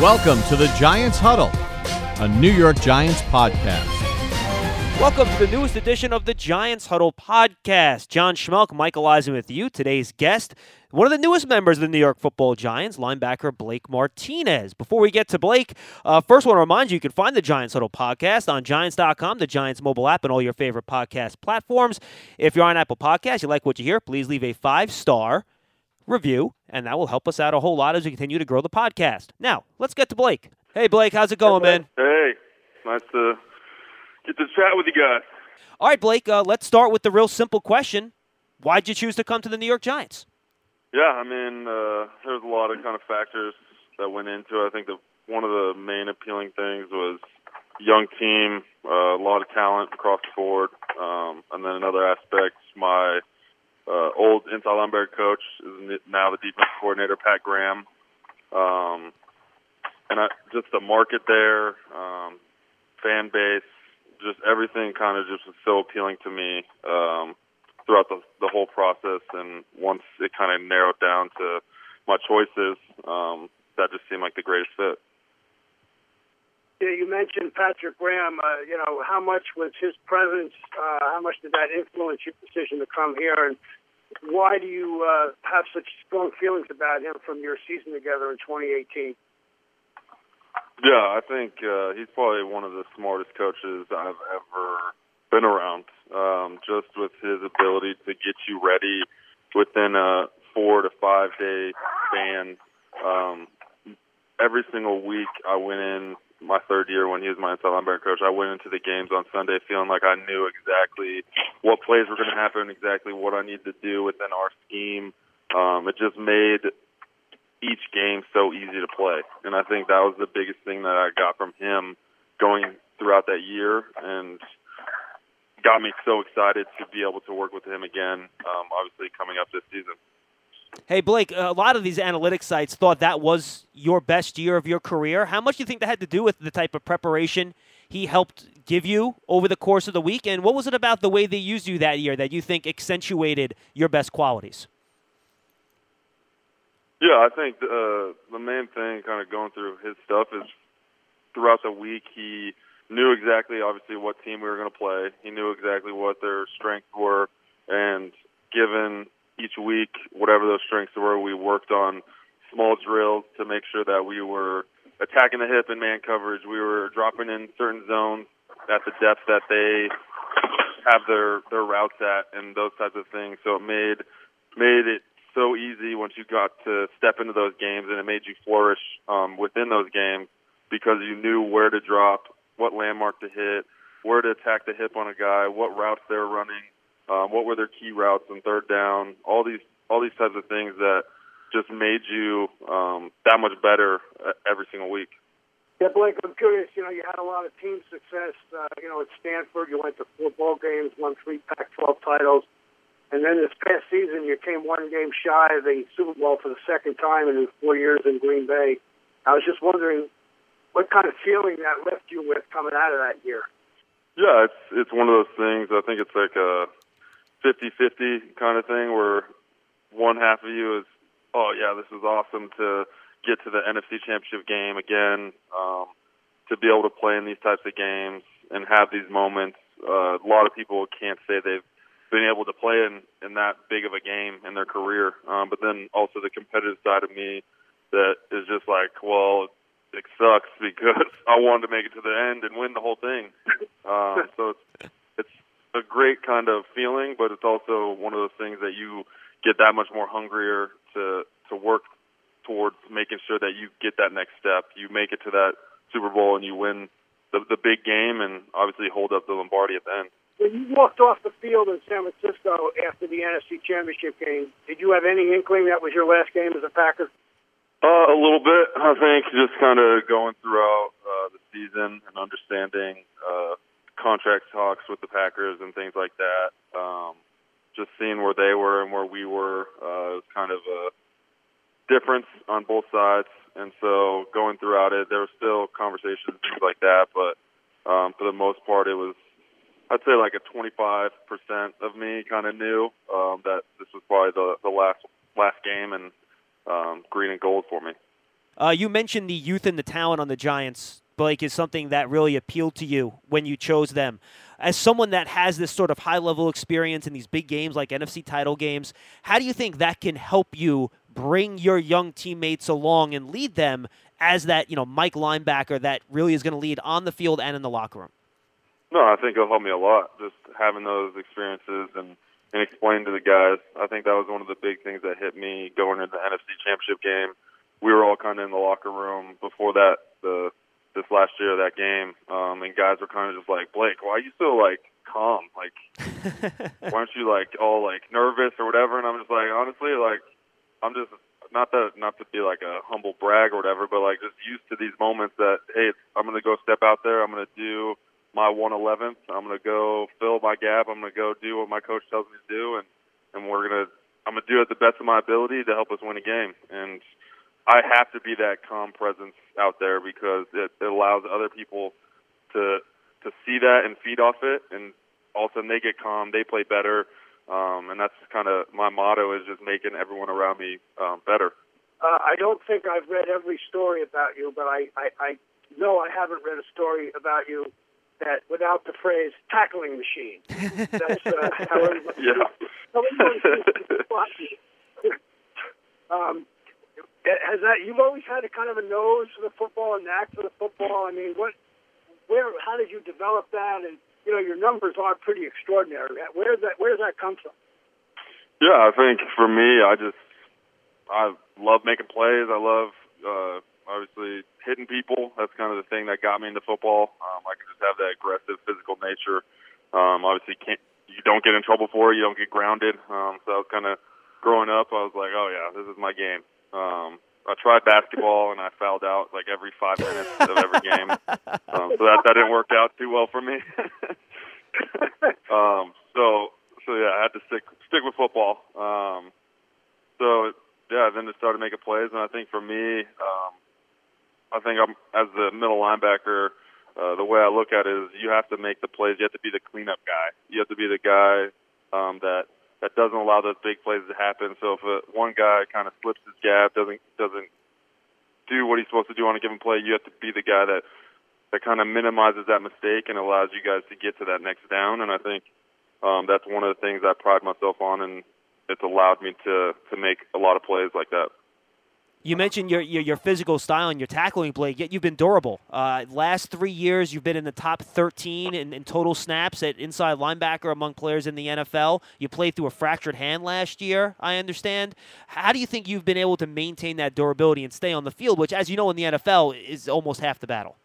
Welcome to the Giants Huddle, a New York Giants podcast. Welcome to the newest edition of the Giants Huddle podcast. John Schmeelk, Michael Eisen with you. Today's guest, one of the newest members of the New York Football Giants, linebacker Blake Martinez. Before we get to Blake, uh, first want to remind you you can find the Giants Huddle podcast on Giants.com, the Giants mobile app, and all your favorite podcast platforms. If you're on Apple Podcasts, you like what you hear, please leave a five star review, and that will help us out a whole lot as we continue to grow the podcast. Now, let's get to Blake. Hey, Blake, how's it going, man? Hey, nice to get to chat with you guys. All right, Blake, uh, let's start with the real simple question. Why'd you choose to come to the New York Giants? Yeah, I mean, uh, there's a lot of kind of factors that went into it. I think that one of the main appealing things was young team, uh, a lot of talent across the board, um, and then another aspect, my uh, old inside linebacker coach is now the defense coordinator, Pat Graham. Um, and I, just the market there, um, fan base, just everything kind of just was so appealing to me um, throughout the, the whole process. And once it kind of narrowed down to my choices, um, that just seemed like the greatest fit. Yeah, you mentioned Patrick Graham. Uh, you know, how much was his presence? Uh, how much did that influence your decision to come here? And why do you uh, have such strong feelings about him from your season together in 2018? Yeah, I think uh, he's probably one of the smartest coaches I've ever been around. Um, just with his ability to get you ready within a four to five day span. Um, every single week, I went in my third year when he was my inside linebacker coach. I went into the games on Sunday feeling like I knew exactly what plays were going to happen, exactly what I needed to do within our scheme. Um, it just made each game so easy to play. And I think that was the biggest thing that I got from him going throughout that year and got me so excited to be able to work with him again, um, obviously coming up this season. Hey, Blake, a lot of these analytics sites thought that was your best year of your career. How much do you think that had to do with the type of preparation he helped give you over the course of the week? And what was it about the way they used you that year that you think accentuated your best qualities? Yeah, I think uh, the main thing, kind of going through his stuff, is throughout the week he knew exactly, obviously, what team we were going to play. He knew exactly what their strengths were, and given each week whatever those strengths were, we worked on small drills to make sure that we were attacking the hip in man coverage. We were dropping in certain zones at the depth that they have their their routes at, and those types of things. So it made made it so easy once you got to step into those games, and it made you flourish um, within those games because you knew where to drop, what landmark to hit, where to attack the hip on a guy, what routes they were running, um, what were their key routes on third down, all these all these types of things that just made you um, that much better every single week. Yeah, Blake, I'm curious. You know, you had a lot of team success. Uh, you know, at Stanford, you went to four ball games, won three Pac-12 titles. And then this past season, you came one game shy of the Super Bowl for the second time in four years in Green Bay. I was just wondering what kind of feeling that left you with coming out of that year. Yeah, it's it's one of those things. I think it's like a fifty-fifty kind of thing where one half of you is, oh yeah, this is awesome to get to the NFC Championship game again, um, to be able to play in these types of games and have these moments. Uh, a lot of people can't say they've been able to play in in that big of a game in their career. Um, but then also the competitive side of me that is just like, well, it sucks because I wanted to make it to the end and win the whole thing. Um, so it's it's a great kind of feeling, but it's also one of those things that you get that much more hungrier to to work towards making sure that you get that next step. You make it to that Super Bowl and you win the the big game and obviously hold up the Lombardi at the end. When you walked off the field in San Francisco after the NFC Championship game, did you have any inkling that was your last game as a Packer? Uh, a little bit, I think, just kind of going throughout uh, the season and understanding uh, contract talks with the Packers and things like that. Um, just seeing where they were and where we were uh, was kind of a difference on both sides. And so going throughout it, there were still conversations things like that, but um, for the most part, it was I'd say like a 25% of me kind of knew um, that this was probably the, the last last game and um, green and gold for me. Uh, you mentioned the youth and the talent on the Giants, Blake, is something that really appealed to you when you chose them. As someone that has this sort of high level experience in these big games like NFC title games, how do you think that can help you bring your young teammates along and lead them as that, you know, Mike linebacker that really is going to lead on the field and in the locker room? No, I think it'll help me a lot just having those experiences and and explain to the guys. I think that was one of the big things that hit me going into the NFC Championship game. We were all kind of in the locker room before that the this last year of that game, um, and guys were kind of just like, Blake, why are you so like calm? Like, why aren't you like all like nervous or whatever? And I'm just like, honestly, like, I'm just not that not to be like a humble brag or whatever, but like just used to these moments that hey, I'm gonna go step out there, I'm gonna do my 111th. I'm going to go fill my gap. I'm going to go do what my coach tells me to do, and and we're to I'm going to do it the best of my ability to help us win a game. And I have to be that calm presence out there because it, it allows other people to to see that and feed off it, and all of a sudden they get calm, they play better, um, and that's kind of my motto is just making everyone around me um, better. Uh, I don't think I've read every story about you, but I, I, I know I haven't read a story about you that without the phrase tackling machine. That's uh, how everybody, yeah. how everybody um, has that you've always had a kind of a nose for the football and knack for the football. I mean, what, where, how did you develop that? And you know, your numbers are pretty extraordinary. Where does that where does that come from? Yeah, I think for me, I just I love making plays. I love uh, obviously hitting people. That's kind of the thing that got me into football. Um, I can just have that aggressive physical nature. Um, obviously, can't you don't get in trouble for it. You don't get grounded. Um, so I was kind of growing up. I was like, oh yeah, this is my game. Um, I tried basketball and I fouled out like every five minutes of every game. Um, so that that didn't work out too well for me. um, so so yeah, I had to stick stick with football. Um, so yeah, then just started making plays, and I think for me, um, I think I'm as the middle linebacker. Uh, the way I look at it is you have to make the plays. You have to be the cleanup guy. You have to be the guy um, that that doesn't allow those big plays to happen. So if a, one guy kind of slips his gap, doesn't doesn't do what he's supposed to do on a given play, you have to be the guy that that kind of minimizes that mistake and allows you guys to get to that next down. And I think um, that's one of the things I pride myself on, and it's allowed me to to make a lot of plays like that. You mentioned your, your, your physical style and your tackling play. Yet you've been durable. Uh, last three years, you've been in the top 13 in, in, total snaps at inside linebacker among players in the NFL. You played through a fractured hand last year. I understand. How do you think you've been able to maintain that durability and stay on the field, which, as you know, in the NFL is almost half the battle?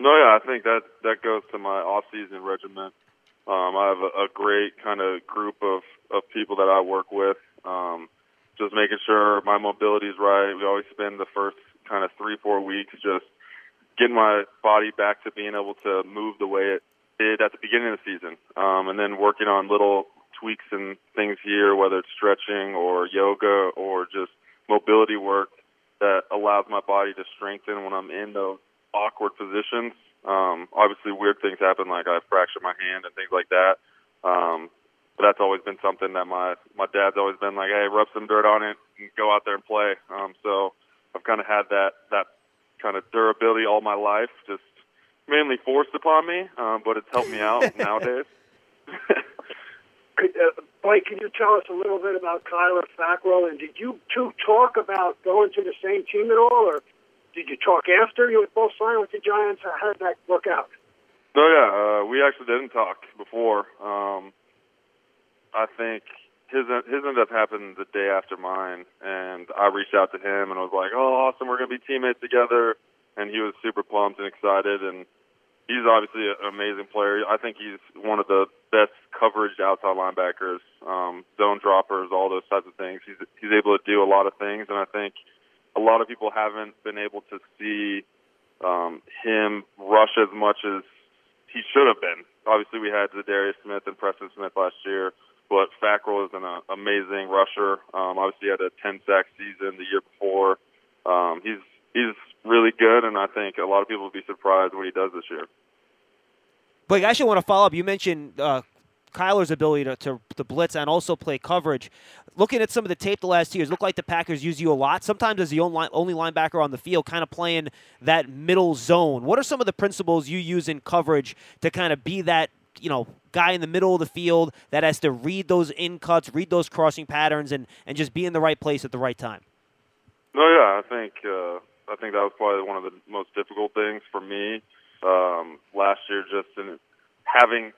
No, yeah, I think that that goes to my off-season regiment. Um, I have a, a great kind of group of of people that I work with. Um, just making sure my mobility is right. We always spend the first kind of three, four weeks just getting my body back to being able to move the way it did at the beginning of the season. Um, and then working on little tweaks and things here, whether it's stretching or yoga or just mobility work that allows my body to strengthen when I'm in those awkward positions. Um, obviously, weird things happen, like I fractured my hand and things like that. Um, but that's always been something that my my dad's always been like, hey, rub some dirt on it and go out there and play. Um, so I've kind of had that that kind of durability all my life, just mainly forced upon me, um, but it's helped me out nowadays. Uh, Blake, can you tell us a little bit about Kyler Fackrell? And did you two talk about going to the same team at all, or did you talk after you were both signed with the Giants? How did that work out? No, yeah, uh, we actually didn't talk before. Um, I think his his ended up happening the day after mine, and I reached out to him and I was like, "Oh, awesome! We're gonna be teammates together." And he was super pumped and excited, and he's obviously an amazing player. I think he's one of the best coverage outside linebackers, um, zone droppers, all those types of things. He's he's able to do a lot of things, and I think a lot of people haven't been able to see um, him rush as much as he should have been. Obviously, we had Za'Darius Smith and Preston Smith last year but Fackrell is an uh, amazing rusher. Um, obviously, had a 10 sack season the year before. Um, he's he's really good, and I think a lot of people will be surprised what he does this year. Blake, I actually want to follow up. You mentioned uh, Kyler's ability to, to, to blitz and also play coverage. Looking at some of the tape the last two years, look like the Packers use you a lot. Sometimes as the only, only linebacker on the field, kind of playing that middle zone. What are some of the principles you use in coverage to kind of be that you know guy in the middle of the field that has to read those in cuts, read those crossing patterns, and and just be in the right place at the right time? No, yeah, I think uh, I think that was probably one of the most difficult things for me um, last year, just in having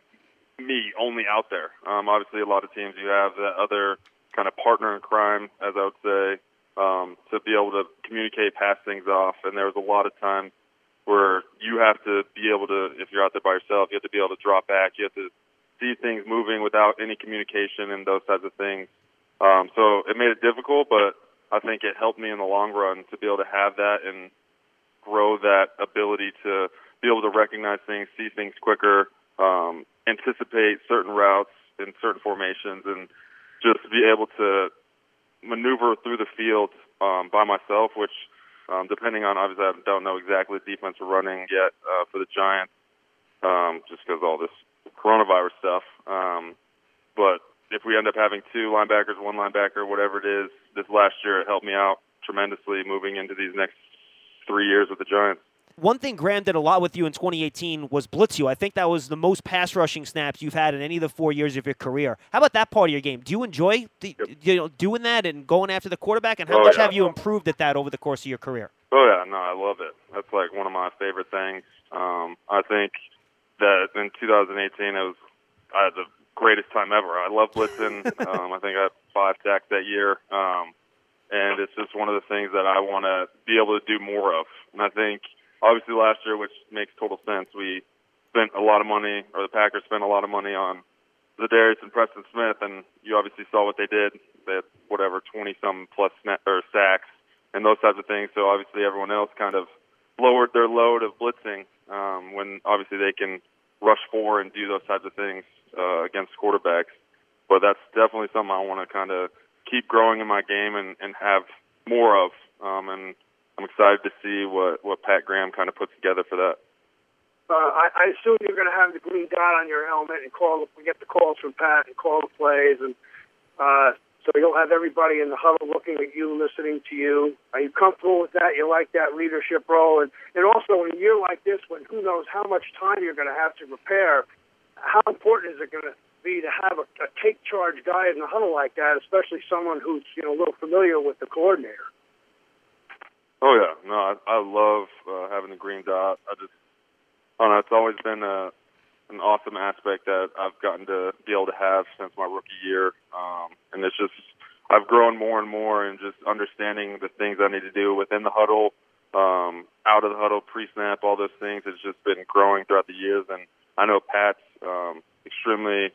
me only out there. Um, obviously, a lot of teams you have that other kind of partner in crime, as I would say, um, to be able to communicate, pass things off. And there was a lot of times where you have to be able to, if you're out there by yourself, you have to be able to drop back. You have to see things moving without any communication and those types of things. Um, so it made it difficult, but I think it helped me in the long run to be able to have that and grow that ability to be able to recognize things, see things quicker, um, anticipate certain routes in certain formations, and just be able to maneuver through the field um, by myself, which, um, depending on obviously I don't know exactly the defense we're running yet uh, for the Giants, um, just because all this coronavirus stuff. Um, but if we end up having two linebackers, one linebacker, whatever it is, this last year it helped me out tremendously moving into these next three years with the Giants. One thing Graham did a lot with you in 2018 was blitz you. I think that was the most pass rushing snaps you've had in any of the four years of your career. How about that part of your game? Do you enjoy the, yep. you know doing that and going after the quarterback? And how oh, much yeah. have you improved at that over the course of your career? Oh yeah, no, I love it. That's like one of my favorite things. Um, I think that in 2018 it was I had the greatest time ever. I love blitzing. um, I think I had five sacks that year. Um, and it's just one of the things that I want to to do more of. And I think obviously last year, which makes total sense, we spent a lot of money, or the Packers spent a lot of money on Za'Darius and Preston Smith, and you obviously saw what they did. They had whatever 20 some plus or sacks and those types of things. So obviously everyone else kind of lowered their load of blitzing um, when obviously they can rush four and do those types of things uh, against quarterbacks. But that's definitely something I want to kind of keep growing in my game and, and have more of. Um, and I'm excited to see what, what Pat Graham kind of puts together for that. Uh, I, I assume you're going to have the green dot on your helmet and call. We get the calls from Pat and call the plays, and uh, so you'll have everybody in the huddle looking at you, listening to you. Are you comfortable with that? You like that leadership role, and and also in a year like this, when who knows how much time you're going to have to prepare, how important is it going to be to have a, a take charge guy in the huddle like that, especially someone who's you know a little familiar with the coordinator. Oh yeah, no, I, I love uh, having the green dot. I just, I don't it's always been a an awesome aspect that I've gotten to be able to have since my rookie year, um, and it's just I've grown more and more in just understanding the things I need to do within the huddle, um, out of the huddle, pre-snap, all those things. It's just been growing throughout the years, and I know Pat's um, extremely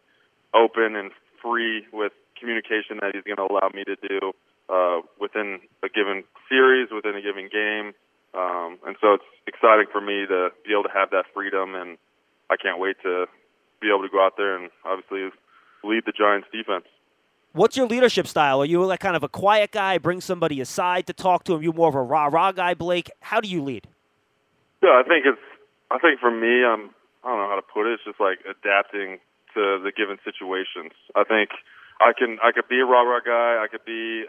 open and free with communication that he's going to allow me to do uh, within a given series, within a given game. Um, and so it's exciting for me to be able to have that freedom, and I can't wait to be able to go out there and obviously lead the Giants defense. What's your leadership style? Are you like kind of a quiet guy, bring somebody aside to talk to him? You more of a rah rah guy, Blake? How do you lead? Yeah, I think it's. I think for me, I'm. I don't know how to put it. It's just like adapting to the given situations. I think I can I could be a rah rah guy. I could be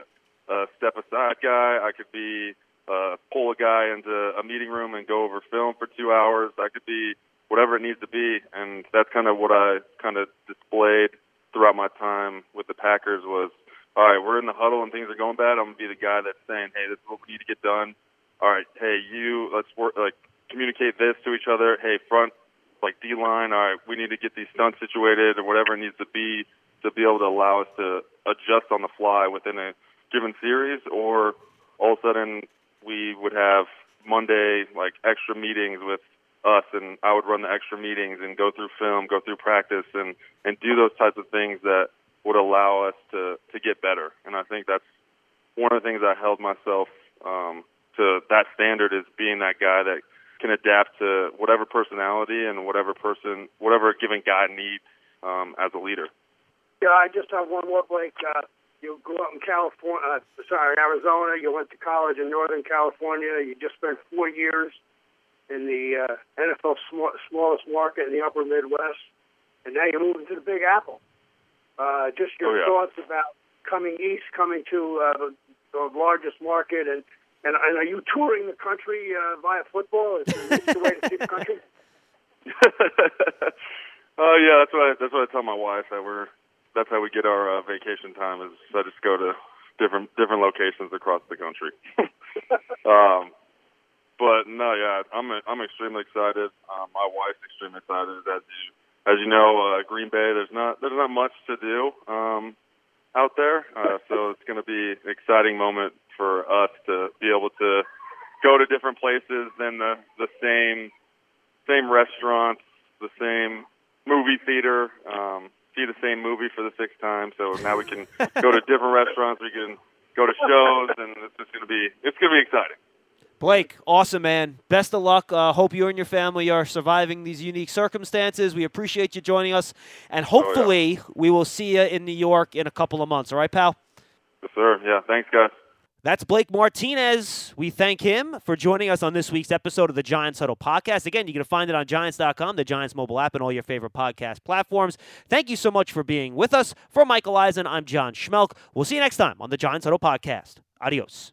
a step aside guy. I could be uh, pull a guy into a meeting room and go over film for two hours. I could be whatever it needs to be, and that's kind of what I kind of displayed throughout my time with the Packers. Was all right. We're in the huddle and things are going bad. I'm gonna be the guy that's saying, "Hey, this is what we need to get done." All right, hey, you, let's work like communicate this to each other. Hey, front like D line, all right, we need to get these stunts situated or whatever it needs to be to be able to allow us to adjust on the fly within a given series, or all of a sudden we would have Monday like extra meetings with us, and I would run the extra meetings and go through film, go through practice, and and do those types of things that would allow us to to get better. And I think that's one of the things I held myself um, to that standard is being that guy that can adapt to whatever personality and whatever person, whatever given guy needs um, as a leader. Yeah, I just have one more, Blake. Uh, you grew up in California, uh, sorry, Arizona. You went to college in Northern California. You just spent four years in the uh, NFL sm- smallest market in the upper Midwest. and now you're moving to the Big Apple. Uh, just your Oh, yeah. thoughts about coming east, coming to uh, the, the largest market, and, and and are you touring the country uh, via football? Is this the way to see the country? Oh yeah, that's what I, that's what I tell my wife that we're that's how we get our uh, vacation time is I just go to different different locations across the country. um, but no, yeah, I'm I'm extremely excited. Um, my wife's extremely excited. As you as you know, uh, Green Bay there's not there's not much to do um, out there, uh, so it's going to be an exciting moment for us to be able to go to different places than the the same same restaurants, the same movie theater, um, see the same movie for the sixth time. So now we can go to different restaurants. We can go to shows, and it's just going to be it's going to be exciting. Blake, awesome, man. Best of luck. Uh, hope you and your family are surviving these unique circumstances. We appreciate you joining us, and hopefully, we will see you in New York in a couple of months. All right, pal? Yes, sir. Yeah. Thanks, guys. That's Blake Martinez. We thank him for joining us on this week's episode of the Giants Huddle podcast. Again, you can find it on Giants.com, the Giants mobile app, and all your favorite podcast platforms. Thank you so much for being with us. For Michael Eisen, I'm John Schmeelk. We'll see you next time on the Giants Huddle podcast. Adios.